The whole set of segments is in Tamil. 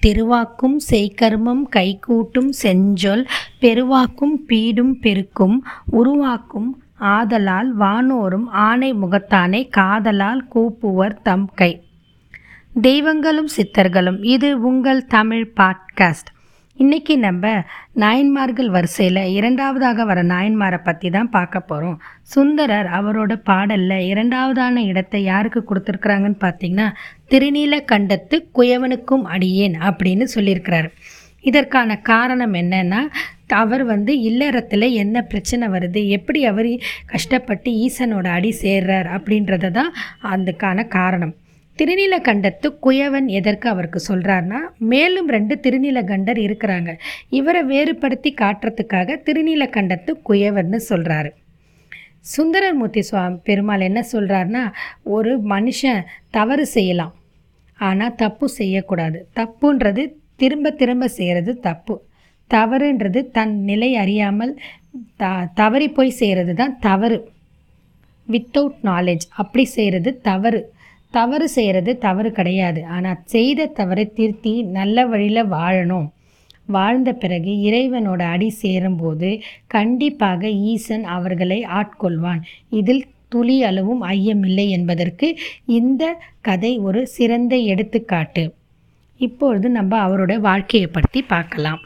திருவாக்கும் செய்கர்மம் கைகூட்டும் செஞ்சொல் பெருவாக்கும் பீடும் பெருக்கும் உருவாக்கும் ஆதலால் வானோரும் ஆணை முகத்தானே காதலால் கூப்புவர் தம் கை. தெய்வங்களும் சித்தர்களும் இது உங்கள் தமிழ் பாட்காஸ்ட். இன்றைக்கி நம்ம நாயன்மார்கள் வரிசையில் இரண்டாவதாக வர நாயன்மாரை பற்றி தான் பார்க்க போகிறோம் சுந்தரர் அவரோட பாடலில் இரண்டாவதான இடத்தை யாருக்கு கொடுத்துருக்குறாங்கன்னு பார்த்தீங்கன்னா திருநீலகண்டத்து குயவனுக்கும் அடியேன் அப்படின்னு சொல்லியிருக்கிறாரு. இதற்கான காரணம் என்னன்னா அவர் வந்து இல்லறத்தில் என்ன பிரச்சனை வருது எப்படி அவர் கஷ்டப்பட்டு ஈசனோட அடி சேர்றார் அப்படின்றது தான் அதுக்கான காரணம். திருநீலகண்டத்து குயவன் எதற்கு அவருக்கு சொல்கிறாருன்னா மேலும் ரெண்டு திருநீலகண்டர் இருக்கிறாங்க. இவரை வேறுபடுத்தி காட்டுறதுக்காக திருநீலகண்டத்து குயவன்னு சொல்கிறாரு சுந்தரமூர்த்தி சுவாமி பெருமாள் என்ன சொல்கிறாருன்னா ஒரு மனுஷன் தவறு செய்யலாம் ஆனால் தப்பு செய்யக்கூடாது. தப்புன்றது திரும்ப திரும்ப செய்கிறது தப்பு. தவறுன்றது தன் நிலை அறியாமல் த தவறி போய் செய்கிறது தான் தவறு. வித்தவுட் நாலேஜ் அப்படி செய்கிறது தவறு. தவறு செய்கிறது தவறு கிடையாது. ஆனால் செய்த தவறை திருத்தி நல்ல வழியில் வாழணும். வாழ்ந்த பிறகு இறைவனோட அடி சேரும்போது கண்டிப்பாக ஈசன் அவர்களை ஆட்கொள்வான். இதில் துளி அளவும் ஐயமில்லை என்பதற்கு இந்த கதை ஒரு சிறந்த எடுத்துக்காட்டு. இப்பொழுது நம்ம அவரோட வாழ்க்கையை பற்றி பார்க்கலாம்.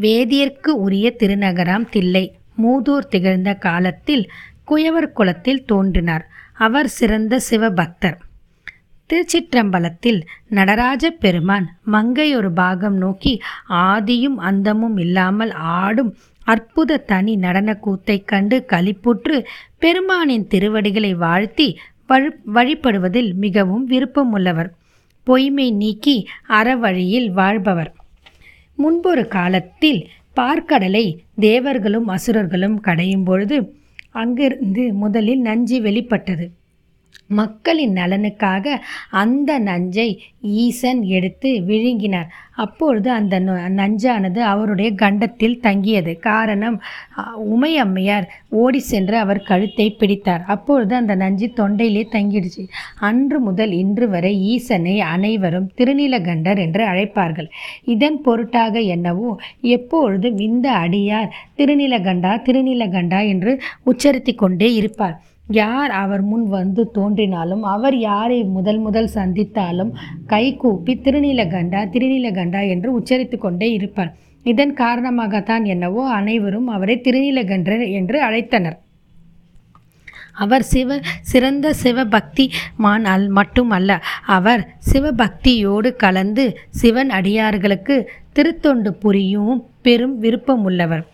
வேதியர்க்கு உரிய திருநகராம் தில்லை. மூதூர் திகழ்ந்த காலத்தில் குயவர் குலத்தில் தோன்றினார். அவர் சிறந்த சிவபக்தர். திருச்சிற்றம்பலத்தில் நடராஜ பெருமான் மங்கை ஒரு பாகம் நோக்கி ஆதியும் அந்தமும் இல்லாமல் ஆடும் அற்புத தனி நடன கூத்தை கண்டு களிப்புற்று பெருமானின் திருவடிகளை வாழ்த்தி வழி வழிபடுவதில் மிகவும் விருப்பமுள்ளவர். பொய்மை நீக்கி அறவழியில் வாழ்பவர். முன்பொரு காலத்தில் பார்க்கடலை தேவர்களும் அசுரர்களும் கடையும் பொழுது அங்கிருந்து முதலில் நஞ்சு வெளிப்பட்டது. மக்களின் நலனுக்காக அந்த நஞ்சை ஈசன் எடுத்து விழுங்கினார். அப்பொழுது அந்த நஞ்சானது அவருடைய கண்டத்தில் தங்கியது. காரணம் உமையம்மையார் ஓடி சென்று அவர் கழுத்தை பிடித்தார். அப்பொழுது அந்த நஞ்சு தொண்டையிலே தங்கிடுச்சு. அன்று முதல் இன்று வரை ஈசனை அனைவரும் திருநீலகண்டர் என்று அழைப்பார்கள். இதன் பொருட்டாக என்னவோ எப்பொழுதும் இந்த அடியார் திருநீலகண்டா திருநீலகண்டா என்று உச்சரித்து கொண்டே இருப்பார். யார் அவர் முன் வந்து தோன்றினாலும் அவர் யாரை முதல் முதல் சந்தித்தாலும் கைகூப்பி திருநீலகண்டா திருநீலகண்டா என்று உச்சரித்து கொண்டே இருப்பார். இதன் காரணமாகத்தான் என்னவோ அனைவரும் அவரை திருநீலகண்டர் என்று அழைத்தனர். அவர் சிவ சிறந்த சிவபக்தி மான் அல் மட்டுமல்ல அவர் சிவபக்தியோடு கலந்து சிவன் அடியார்களுக்கு திருத்தொண்டு புரியும் பெரும் விருப்பமுள்ளவர்.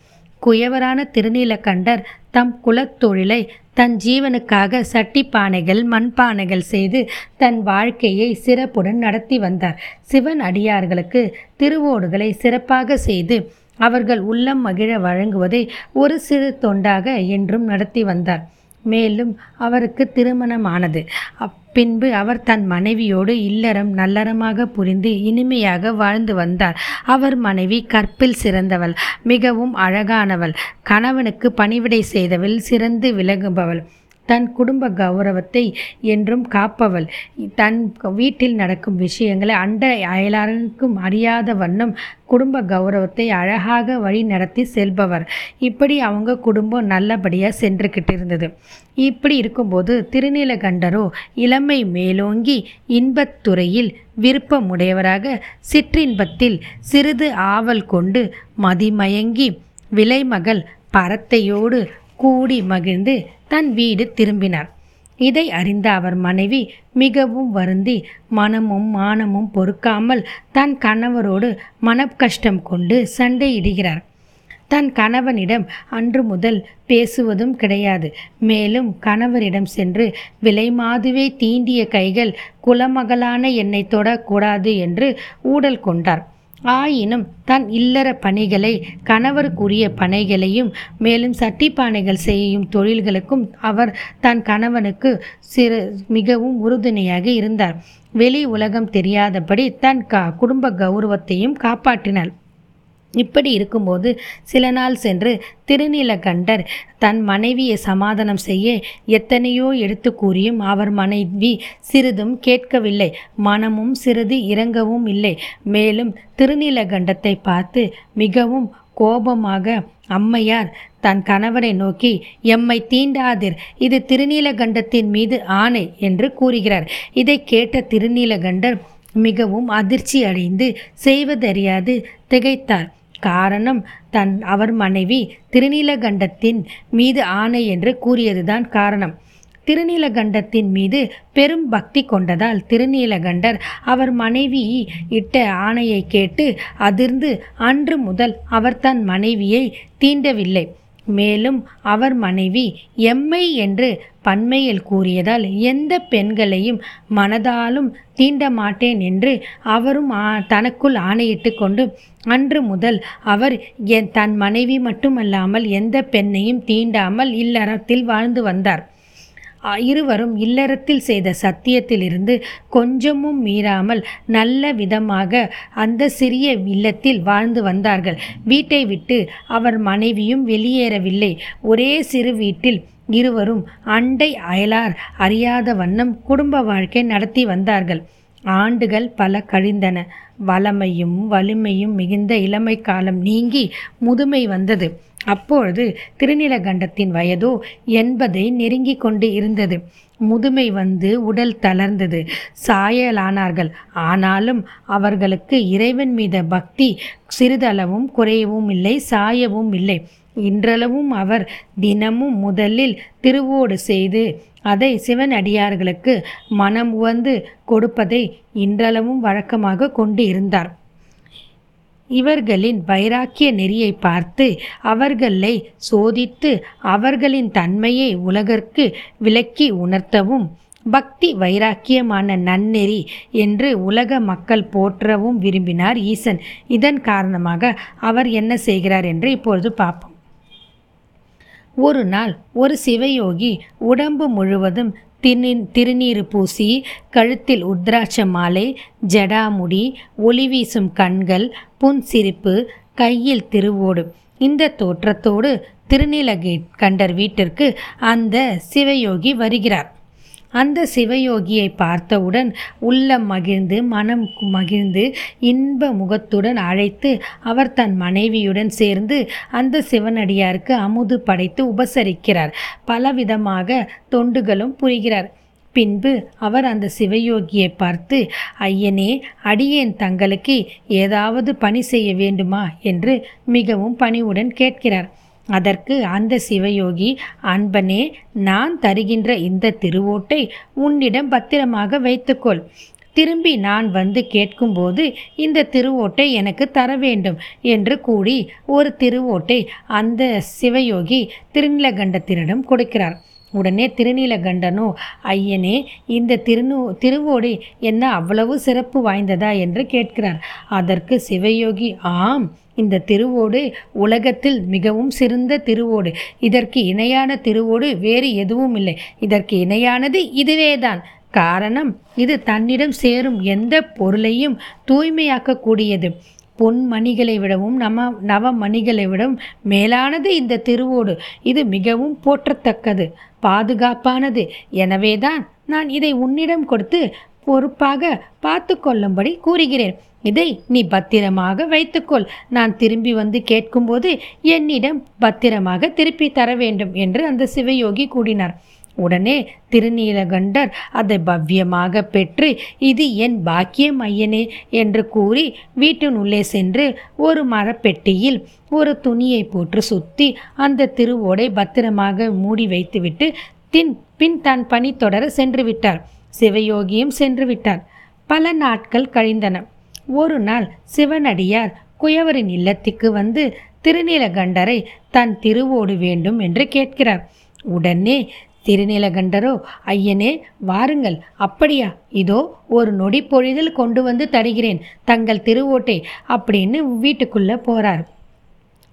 குயவரான திருநீலகண்டர் தம் குலத்தொழிலை தன் ஜீவனுக்காக சட்டி பானைகள் மண்பானைகள் செய்து தன் வாழ்க்கையை சிறப்புடன் நடத்தி வந்தார். சிவன் அடியார்களுக்கு திருவோடுகளை சிறப்பாக செய்து அவர்கள் உள்ளம் மகிழ வழங்குவதை ஒரு சிறு தொண்டாக என்றும் நடத்தி வந்தார். மேலும் அவருக்கு திருமணமானது. பின்பு அவர் தன் மனைவியோடு இல்லறம் நல்லறமாக புரிந்து இனிமையாக வாழ்ந்து வந்தார். அவர் மனைவி கற்பில் சிறந்தவள் மிகவும் அழகானவள் கணவனுக்கு பணிவிடை செய்தவள் சிறந்து விளங்குபவள். தன் குடும்ப கௌரவத்தை என்றும் காப்பவள். தன் வீட்டில் நடக்கும் விஷயங்களை அண்ட அயலாருக்கும் அறியாத வண்ணம் குடும்ப கௌரவத்தை அழகாக வழி நடத்தி செல்பவர். இப்படி அவங்க குடும்பம் நல்லபடியாக சென்றுக்கிட்டு இருந்தது இப்படி இருக்கும்போது திருநீலகண்டரோ இளமை மேலோங்கி இன்பத்துறையில் விருப்பமுடையவராக சிற்றின்பத்தில் சிறிது ஆவல் கொண்டு மதிமயங்கி விலைமகள் பரத்தையோடு கூடி மகிழ்ந்து தன் வீடு திரும்பினார். இதை அறிந்த அவர் மனைவி மிகவும் வருந்தி மனமும் மானமும் பொறுக்காமல் தன் கணவரோடு மனக்கஷ்டம் கொண்டு சண்டையிடுகிறார். தன் கணவனிடம் அன்று முதல் பேசுவதும் கிடையாது. மேலும் கணவரிடம் சென்று விலைமாதுவே தீண்டிய கைகள் குலமகளான என்னை தொடக்கூடாது என்று ஊடல் கொண்டார். ஆயினும் தன் இல்லற பணிகளை கணவருக்குரிய பணிகளையும் மேலும் சட்டிப்பானைகள் செய்யும் தொழில்களுக்கும் அவர் தன் கணவனுக்கு சிறு மிகவும் உறுதுணையாக இருந்தார். வெளி உலகம் தெரியாதபடி தன் க குடும்ப கௌரவத்தையும் காப்பாற்றினார் இப்படி இருக்கும்போது சில நாள் சென்று திருநீலகண்டர் தன் மனைவியை சமாதானம் செய்ய எத்தனையோ எடுத்து கூறியும் அவர் மனைவி சிறிதும் கேட்கவில்லை. மனமும் சிறிது இறங்கவும் இல்லை. மேலும் திருநீலகண்டத்தை பார்த்து மிகவும் கோபமாக அம்மையார் தன் கணவரை நோக்கி எம்மை தீண்டாதீர். இது திருநீலகண்டத்தின் மீது ஆணை என்று கூறுகிறார். இதை கேட்ட திருநீலகண்டர் மிகவும் அதிர்ச்சி அடைந்து செய்வதறியாது திகைத்தார். காரணம் தன் அவர் மனைவி திருநீலகண்டத்தின் மீது ஆணை என்று கூறியதுதான் காரணம். திருநீலகண்டத்தின் மீது பெரும் பக்தி கொண்டதால் திருநீலகண்டர் அவர் மனைவி இட்ட ஆணையை கேட்டு அதிர்ந்து அன்று முதல் அவர் தன் மனைவியை தீண்டவில்லை. மேலும் அவர் மனைவி எம்மை என்று பன்மையில் கூறியதால் எந்த பெண்களையும் மனதாலும் தீண்ட மாட்டேன் என்று அவரும் தனக்குள் ஆணையிட்டு கொண்டு அன்று முதல் அவர் என் தன் மனைவி மட்டுமல்லாமல் எந்த பெண்ணையும் தீண்டாமல் இல்லறத்தில் வாழ்ந்து வந்தார். இருவரும் இல்லறத்தில் செய்த சத்தியத்திலிருந்து கொஞ்சமும் மீறாமல் நல்ல விதமாக அந்த சிறிய இல்லத்தில் வாழ்ந்து வந்தார்கள். வீட்டை விட்டு அவர் மனைவியும் வெளியேறவில்லை. ஒரே சிறு வீட்டில் இருவரும் அண்டை அயலார் அறியாத வண்ணம் குடும்ப வாழ்க்கை நடத்தி வந்தார்கள். ஆண்டுகள் பல கழிந்தன. வளமையும் வலிமையும் மிகுந்த இளமை காலம் நீங்கி முதுமை வந்தது. அப்பொழுது திருநிலகண்டத்தின் வயதோ எண்பதை நெருங்கி கொண்டு இருந்தது. முதுமை வந்து உடல் தளர்ந்தது. சாயலானார்கள். ஆனாலும் அவர்களுக்கு இறைவன் மீத பக்தி சிறிதளவும் குறையவும் இல்லை சாயவும் இல்லை. இன்றளவும் அவர் தினமும் முதலில் திருவோடு செய்து அதை சிவன் அடியார்களுக்கு மனம் உவந்து கொடுப்பதை இன்றளவும் வழக்கமாக கொண்டு இருந்தார். இவர்களின் வைராக்கிய நெறியை பார்த்து அவர்களை சோதித்து அவர்களின் தன்மையை உலகற்கு விளக்கி உணர்த்தவும் பக்தி வைராக்கியமான நன்னெறி என்று உலக மக்கள் போற்றவும் விரும்பினார் ஈசன். இதன் காரணமாக அவர் என்ன செய்கிறார் என்று இப்பொழுது பார்ப்போம். ஒரு நாள் ஒரு சிவயோகி உடம்பு முழுவதும் திருநீ திருநீறு பூசி கழுத்தில் உத்ராட்ச மாலை ஜடாமுடி ஒளி வீசும் கண்கள் புன்சிரிப்பு கையில் திருவோடு. இந்த தோற்றத்தோடு திருநீலகே கண்டர் வீட்டிற்கு அந்த சிவயோகி வருகிறார். அந்த சிவயோகியை பார்த்தவுடன் உள்ளம் மகிழ்ந்து மனம் மகிழ்ந்து இன்ப முகத்துடன் அழைத்து அவர் தன் மனைவியுடன் சேர்ந்து அந்த சிவனடியாருக்கு அமுது படைத்து உபசரிக்கிறார். பலவிதமாக தொண்டுகளும் புரிகிறார். பின்பு அவர் அந்த சிவயோகியை பார்த்து ஐயனே அடியேன் தங்களுக்கு ஏதாவது பணி செய்ய வேண்டுமா? என்று மிகவும் பணிவுடன் கேட்கிறார். அதற்கு அந்த சிவயோகி அன்பனே நான் தருகின்ற இந்த திருவோட்டை உன்னிடம் பத்திரமாக வைத்துக்கொள். திரும்பி நான் வந்து கேட்கும்போது இந்த திருவோட்டை எனக்கு தர வேண்டும் என்று கூறி ஒரு திருவோட்டை அந்த சிவயோகி திருநிலகண்டத்தினிடம் கொடுக்கிறார். உடனே திருநீலகண்டனோ ஐயனே இந்த திருநூ திருவோடி என்ன அவ்வளவு சிறப்பு வாய்ந்ததா? என்று கேட்கிறார். அதற்கு சிவயோகி ஆம் இந்த திருவோடு உலகத்தில் மிகவும் சிறந்த திருவோடு. இதற்கு இணையான திருவோடு வேறு எதுவும் இல்லை. இதற்கு இணையானது இதுவேதான். காரணம் இது தன்னிடம் சேரும் எந்த பொருளையும் தூய்மையாக்கக்கூடியது. பொன்மணிகளை விடவும் நம நவமணிகளை விடவும் மேலானது இந்த திருவோடு. இது மிகவும் போற்றத்தக்கது பாதுகாப்பானது. எனவேதான் நான் இதை உன்னிடம் கொடுத்து பொறுப்பாக பார்த்து கொள்ளும்படி கூறுகிறேன். இதை நீ பத்திரமாக வைத்துக்கொள். நான் திரும்பி வந்து கேட்கும்போது என்னிடம் பத்திரமாக திருப்பி தர வேண்டும் என்று அந்த சிவயோகி கூறினார். உடனே திருநீலகண்டர் அதை பவ்யமாக பெற்று இது என் பாக்கியம் ஐயனே என்று கூறி வீட்டினுள்ளே சென்று ஒரு மரப்பெட்டியில் ஒரு துணியை போட்டு சுத்தி அந்த திருவோடை பத்திரமாக மூடி வைத்துவிட்டு தின் பின் தன் பணி தொடர சென்று விட்டார். சிவயோகியும் சென்று விட்டார் பல நாட்கள் கழிந்தன. ஒரு நாள் சிவனடியார் குயவரின் இல்லத்துக்கு வந்து திருநீலகண்டரை தன் திருவோடு வேண்டும் என்று கேட்கிறார். உடனே திருநீலகண்டரோ ஐயனே வாருங்கள். அப்படியா? இதோ ஒரு நொடி பொழுதில் கொண்டு வந்து தருகிறேன். தங்கள் திருவோட்டை அப்படின்னு வீட்டுக்குள்ளே போகிறார்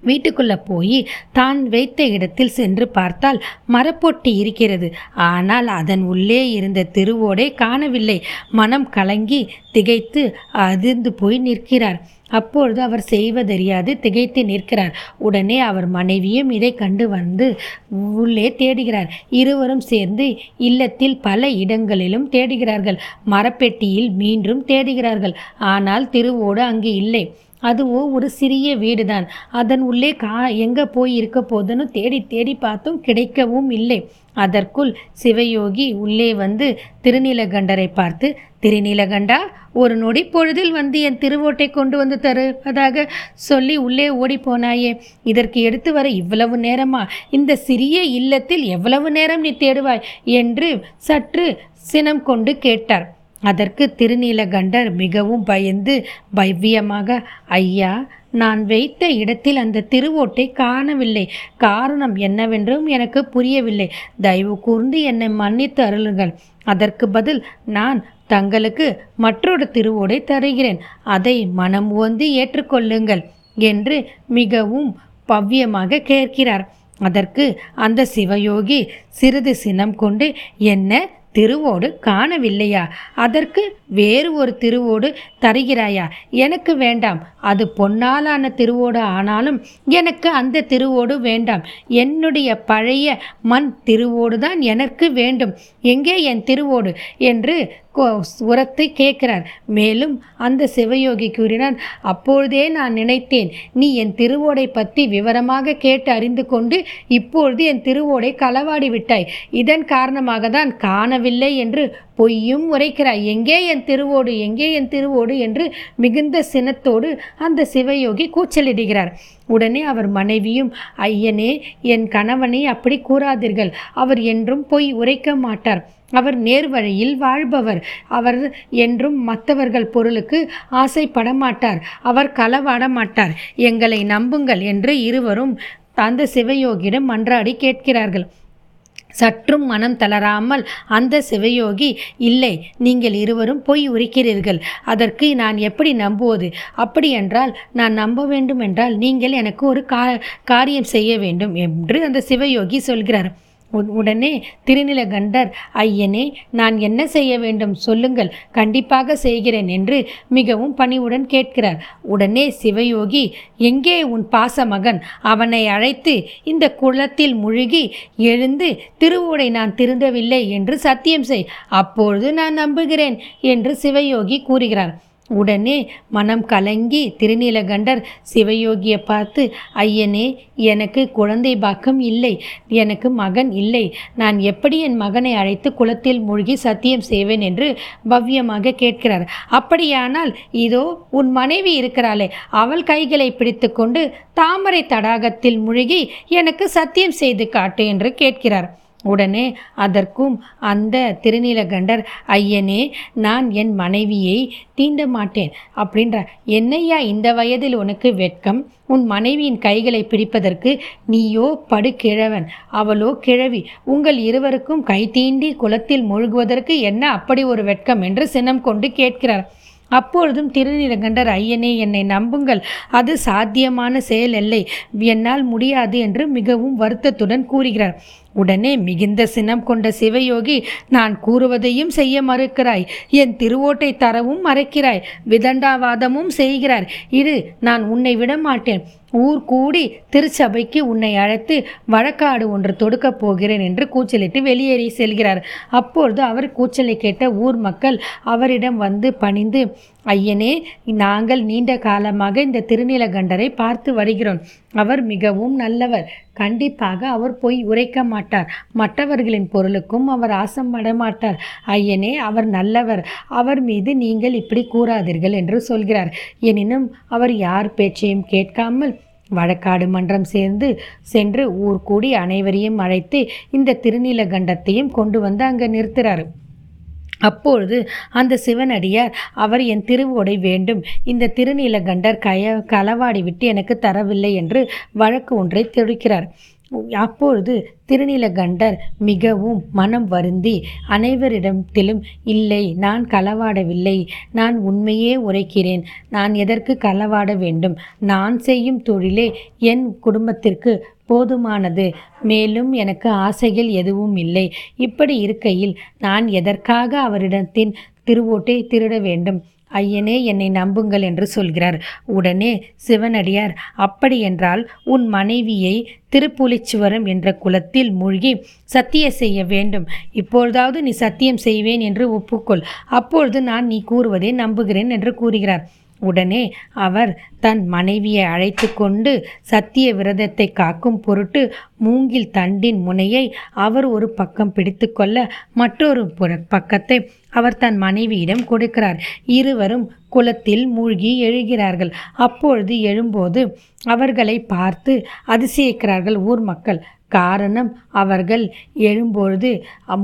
வீட்டுக்குள்ளே போய் தான் வைத்த இடத்தில் சென்று பார்த்தால் மரப்பொட்டி இருக்கிறது. ஆனால் அதன் உள்ளே இருந்த திருவோடை காணவில்லை. மனம் கலங்கி திகைத்து அதிர்ந்து போய் நிற்கிறார். அப்பொழுது அவர் செய்வதறியாது திகைத்து நிற்கிறார். உடனே அவர் மனைவியும் இதை கண்டு வந்து உள்ளே தேடுகிறார். இருவரும் சேர்ந்து இல்லத்தில் பல இடங்களிலும் தேடுகிறார்கள். மரப்பெட்டியில் மீண்டும் தேடுகிறார்கள். ஆனால் திருவோடு அங்கு இல்லை. அதுவோ ஒரு சிறிய வீடுதான். அதன் உள்ளே கா எங்கே போய் இருக்க போதுன்னு தேடி தேடி பார்த்தும் கிடைக்கவும் இல்லை. அதற்குள் சிவயோகி உள்ளே வந்து திருநீலகண்டரை பார்த்து திருநீலகண்டா ஒரு நொடி பொழுதில் வந்து என் திருவோட்டை கொண்டு வந்து தருவதாக சொல்லி உள்ளே ஓடிப்போனாயே இதற்கு எடுத்து வர இவ்வளவு நேரமா? இந்த சிறிய இல்லத்தில் எவ்வளவு நேரம் நீ தேடுவாய்? என்று சற்று சினம் கொண்டு கேட்டார். அதற்கு திருநீலகண்டர் மிகவும் பயந்து பவ்யமாக ஐயா நான் வைத்த இடத்தில் அந்த திருவோட்டை காணவில்லை. காரணம் என்னவென்றும் எனக்கு புரியவில்லை. தயவு கூர்ந்து என்னை மன்னித்து அருளுங்கள். அதற்கு பதில் நான் தங்களுக்கு மற்றொரு திருவோடை தருகிறேன். அதை மனம் ஓந்து ஏற்றுக்கொள்ளுங்கள் என்று மிகவும் பவ்யமாக கேட்கிறார். அதற்கு அந்த சிவயோகி சிறிது சினம் கொண்டு என்ன திருவோடு காணவில்லையா? அதற்கு வேறு ஒரு திருவோடு தருகிறாயா? எனக்கு வேண்டாம். அது பொன்னாலான திருவோடு ஆனாலும் எனக்கு அந்த திருவோடு வேண்டாம். என்னுடைய பழைய மண் திருவோடு தான் எனக்கு வேண்டும். எங்கே என் திருவோடு? என்று உரத்தை கேட்கிறார். மேலும் அந்த சிவயோகி கூறினார் அப்பொழுதே நான் நினைத்தேன் நீ என் திருவோடை பற்றி விவரமாக கேட்டு அறிந்து கொண்டு இப்பொழுது என் திருவோடை களவாடி விட்டாய். இதன் காரணமாக தான் காணவில்லை என்று பொய்யும் உரைக்கிறாய் எங்கே என் திருவோடு? எங்கே என் திருவோடு? என்று மிகுந்த சினத்தோடு அந்த சிவயோகி கூச்சலிடுகிறார். உடனே அவர் மனைவியும் ஐயனே என் கணவனை அப்படி கூறாதீர்கள். அவர் என்றும் பொய் உரைக்க மாட்டார். அவர் நேர்வழியில் வாழ்பவர். அவர் என்றும் மற்றவர்கள் பொருளுக்கு ஆசைப்பட மாட்டார். அவர் களவாட மாட்டார். எங்களை நம்புங்கள் என்று இருவரும் அந்த சிவயோகியிடம் மன்றாடி கேட்கிறார்கள். சற்றும் மனம் தளராமல் அந்த சிவயோகி இல்லை நீங்கள் இருவரும் பொய் உரிக்கிறீர்கள். அதற்கு நான் எப்படி நம்புவது? அப்படி என்றால் நான் நம்ப வேண்டும் என்றால் நீங்கள் எனக்கு ஒரு கா காரியம் செய்ய வேண்டும் என்று அந்த சிவயோகி சொல்கிறார். உடனே திருநிலகண்டர் ஐயனே நான் என்ன செய்ய வேண்டும் சொல்லுங்கள். கண்டிப்பாக செய்கிறேன் என்று மிகவும் பணிவுடன் கேட்கிறார். உடனே சிவயோகி எங்கே உன் பாச மகன் அவனை அழைத்து இந்த குளத்தில் முழுகி எழுந்து திருவோடை நான் திருந்தவில்லை என்று சத்தியம் செய். அப்பொழுது நான் நம்புகிறேன் என்று சிவயோகி கூறுகிறார். உடனே மனம் கலங்கி திருநீலகண்டர் சிவயோகியை பார்த்து ஐயனே எனக்கு குழந்தை பாக்கம் இல்லை எனக்கு மகன் இல்லை. நான் எப்படி என் மகனை அழைத்து குளத்தில் மூழ்கி சத்தியம் செய்வேன்? என்று பவ்யமாக கேட்கிறார். அப்படியானால் இதோ உன் மனைவி இருக்கிறாளே. அவள் கைகளை பிடித்துக்கொண்டு தாமரை தடாகத்தில் முழுகி எனக்கு சத்தியம் செய்து காட்டு என்று கேட்கிறார். உடனே அதற்கும் அந்த திருநீலகண்டர் ஐயனே நான் என் மனைவியை தீண்ட மாட்டேன் அப்படின்ற என்னையா இந்த வயதில் உனக்கு வெட்கம்? உன் மனைவியின் கைகளை பிடிப்பதற்கு நீயோ படுகிழவன். அவளோ கிழவி. உங்கள் இருவருக்கும் கை தீண்டி குளத்தில் மூழ்குவதற்கு என்ன அப்படி ஒரு வெட்கம்? என்று சினம் கொண்டு கேட்கிறார். அப்பொழுதும் திருநீலகண்டர் ஐயனே என்னை நம்புங்கள். அது சாத்தியமான செயல் இல்லை என்னால் முடியாது என்று மிகவும் வருத்தத்துடன் கூறுகிறார். உடனே மிகுந்த சினம் கொண்ட சிவயோகி நான் கூறுவதையும் செய்ய மறுக்கிறாய். என் திருவோட்டை தரவும் மறைக்கிறாய். விதண்டாவாதமும் செய்கிறார். இரு நான் உன்னை விட மாட்டேன் ஊர் கூடி திருச்சபைக்கு உன்னை அழைத்து வழக்காடு ஒன்று தொடுக்கப் போகிறேன் என்று கூச்சலிட்டு வெளியேறி செல்கிறார். அப்பொழுது அவர் கூச்சலை கேட்ட ஊர் மக்கள் அவரிடம் வந்து பணிந்து ஐயனே நாங்கள் நீண்ட காலமாக இந்த திருநீலகண்டரை பார்த்து வருகிறோம். அவர் மிகவும் நல்லவர். கண்டிப்பாக அவர் போய் உரைக்க மாட்டார். மற்றவர்களின் பொருளுக்கும் அவர் ஆசைப்பட மாட்டார். ஐயனே அவர் நல்லவர். அவர் மீது நீங்கள் இப்படி கூறாதீர்கள் என்று சொல்கிறார். எனினும் அவர் யார் பேச்சையும் கேட்காமல் வழக்காடு மன்றம் சேர்ந்து சென்று ஊர் கூடி அனைவரையும் அழைத்து இந்த திருநீலகண்டத்தையும் கொண்டு வந்து அங்கே நிறுத்துறாரு. அப்பொழுது அந்த சிவனடியார் அவர் என் திருவோடை வேண்டும். இந்த திருநீலகண்டர் கய களவாடி விட்டு எனக்கு தரவில்லை என்று வழக்கு ஒன்றை தொடுக்கிறார் அப்பொழுது திருநீலகண்டர் மிகவும் மனம் வருந்தி அனைவரிடத்திலும் இல்லை நான் களவாடவில்லை நான் உண்மையே உரைக்கிறேன் நான் எதற்கு களவாட வேண்டும்? நான் செய்யும் தொழிலே என் குடும்பத்திற்கு போதுமானது மேலும் எனக்கு ஆசைகள் எதுவும் இல்லை. இப்படி இருக்கையில் நான் எதற்காக அவரிடத்தின் திருவோட்டை திருட வேண்டும்? ஐயனே என்னை நம்புங்கள் என்று சொல்கிறார். உடனே சிவனடியார் அப்படியென்றால் உன் மனைவியை திருப்புலிச்சுவரம் என்ற குலத்தில் மூழ்கி சத்திய செய்ய வேண்டும். இப்பொழுதாவது நீ சத்தியம் செய்வேன் என்று ஒப்புக்கொள். அப்பொழுது நான் நீ கூறுவதை நம்புகிறேன் என்று கூறுகிறார். உடனே அவர் தன் மனைவியை அழைத்து கொண்டு சத்திய விரதத்தை காக்கும் பொருட்டு மூங்கில் தண்டின் முனையை அவர் ஒரு பக்கம் பிடித்து கொள்ள மற்றொரு பக்கத்தை அவர் தன் மனைவியிடம் கொடுக்கிறார். இருவரும் குளத்தில் மூழ்கி எழுகிறார்கள். அப்பொழுது எழும்போது அவர்களை பார்த்து அதிசயிக்கிறார்கள் ஊர் மக்கள். காரணம் அவர்கள் எழும்பொழுது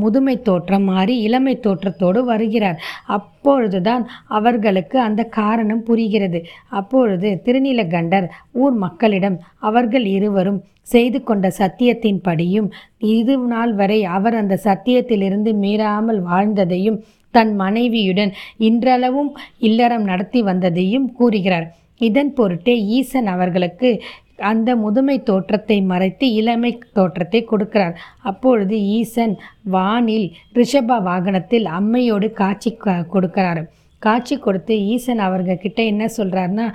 முதுமை தோற்றம் மாறி இளமை தோற்றத்தோடு வருகிறார். அப்பொழுதுதான் அவர்களுக்கு அந்த காரணம் புரிகிறது. அப்பொழுது திருநீலகண்டர் ஊர் மக்களிடம் அவர்கள் இருவரும் செய்து கொண்ட சத்தியத்தின் படியும் இது நாள் வரை அவர் அந்த சத்தியத்திலிருந்து மீறாமல் வாழ்ந்ததையும் தன் மனைவியுடன் இன்றளவும் இல்லறம் நடத்தி வந்ததையும் கூறுகிறார். இதன் பொருட்டே ஈசன் அவர்களுக்கு அந்த முதுமை தோற்றத்தை மறைத்து இளமை தோற்றத்தை கொடுக்கிறார். அப்பொழுது ஈசன் வானில் ரிஷப வாகனத்தில் அம்மையோடு காட்சி கொடுக்கிறார். காட்சி கொடுத்து ஈசன் அவர்கிட்ட என்ன சொல்கிறாருன்னா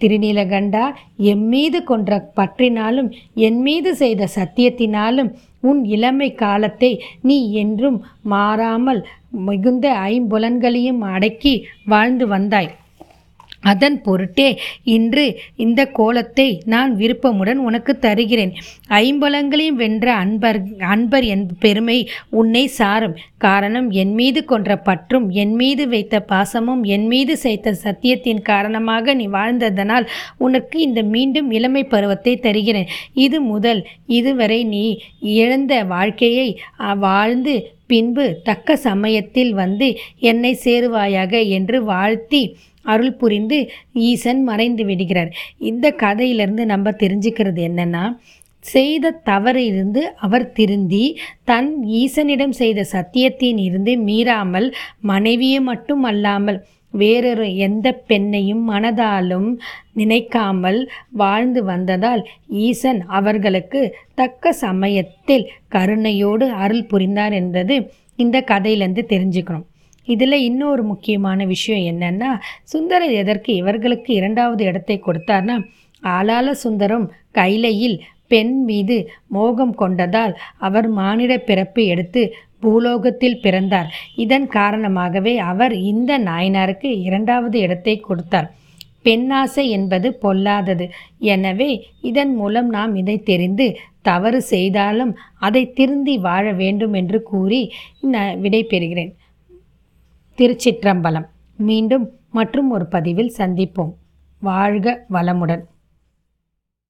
திருநீலகண்டா என் மீது கொன்ற பற்றினாலும் என் மீது செய்த சத்தியத்தினாலும் உன் இளமை காலத்தை நீ என்றும் மாறாமல் மிகுந்த ஐம்புலன்களையும் அடக்கி வாழ்ந்து வந்தாய். அதன் பொருட்டே இன்று இந்த கோலத்தை நான் விருப்பமுடன் உனக்கு தருகிறேன். ஐம்பலங்களையும் வென்ற அன்பர் அன்பர் என் பெருமை உன்னை சாரும். காரணம் என் மீது கொன்ற பற்றும் என் மீது வைத்த பாசமும் என் மீது செய்த சத்தியத்தின் காரணமாக நீ வாழ்ந்ததனால் உனக்கு இந்த மீண்டும் இளமை பருவத்தை தருகிறேன். இது முதல். இதுவரை நீ இழந்த வாழ்க்கையை வாழ்ந்து பின்பு தக்க சமயத்தில் வந்து என்னை சேருவாயாக என்று வாழ்த்தி அருள் புரிந்து ஈசன் மறைந்து விடுகிறார். இந்த கதையிலிருந்து நம்ம தெரிஞ்சுக்கிறது என்னென்னா செய்த தவறிலிருந்து அவர் திருந்தி தன் ஈசனிடம் செய்த சத்தியத்தின் இருந்து மீறாமல் மனைவியை மட்டும் அல்லாமல் வேறொரு எந்த பெண்ணையும் மனதாலும் நினைக்காமல் வாழ்ந்து வந்ததால் ஈசன் அவர்களுக்கு தக்க சமயத்தில் கருணையோடு அருள் புரிந்தார் என்றது இந்த கதையிலேருந்து தெரிஞ்சுக்கணும். இதில் இன்னொரு முக்கியமான விஷயம் என்னென்னா சுந்தரர் எதற்கு இவர்களுக்கு இரண்டாவது இடத்தை கொடுத்தார்னா ஆளால சுந்தரம் கைலையில் பெண் மீது மோகம் கொண்டதால் அவர் மானிட பிறப்பு எடுத்து பூலோகத்தில் பிறந்தார். இதன் காரணமாகவே அவர் இந்த நாயனாருக்கு இரண்டாவது இடத்தை கொடுத்தார். பெண்ணாசை என்பது பொல்லாதது. எனவே இதன் மூலம் நாம் இதை தெரிந்து தவறு செய்தாலும் அதை திருந்தி வாழ வேண்டும் என்று கூறி விடை பெறுகிறேன் திருச்சிற்றம்பலம். மீண்டும் மற்றும் ஒரு பதிவில் சந்திப்போம். வாழ்க வளமுடன்.